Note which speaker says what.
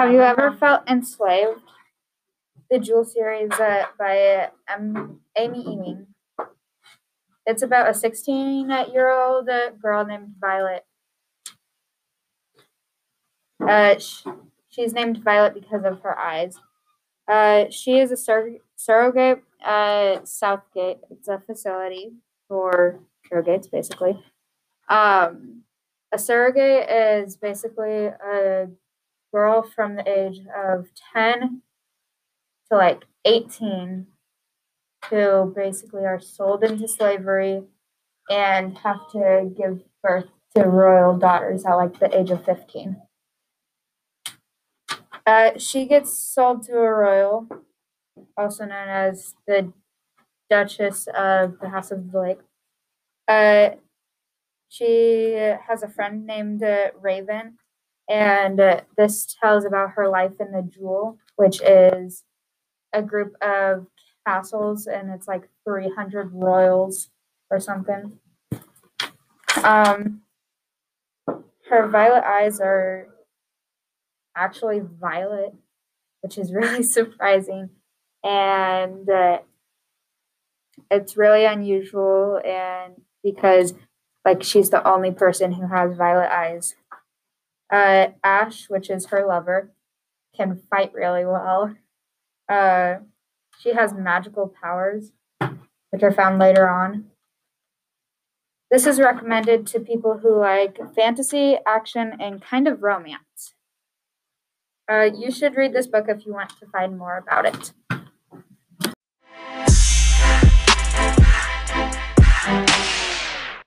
Speaker 1: Have you ever felt enslaved? The Jewel series uh, by um, Amy Ewing. It's about a 16 year old girl named Violet. Uh, sh- she's named Violet because of her eyes. Uh, she is a sur- surrogate at Southgate. It's a facility for surrogates, basically. Um, a surrogate is basically a girl from the age of 10 to like 18 who basically are sold into slavery and have to give birth to royal daughters at like the age of 15. Uh, she gets sold to a royal, also known as the Duchess of the House of Blake. Uh, she has a friend named uh, Raven, and uh, this tells about her life in the Jewel, which is a group of castles, and it's like 300 royals or something. Um, her violet eyes are actually violet, which is really surprising, and uh, it's really unusual, and because like she's the only person who has violet eyes. Uh, Ash, which is her lover, can fight really well. Uh, she has magical powers, which are found later on. This is recommended to people who like fantasy, action, and kind of romance. Uh, you should read this book if you want to find more about it.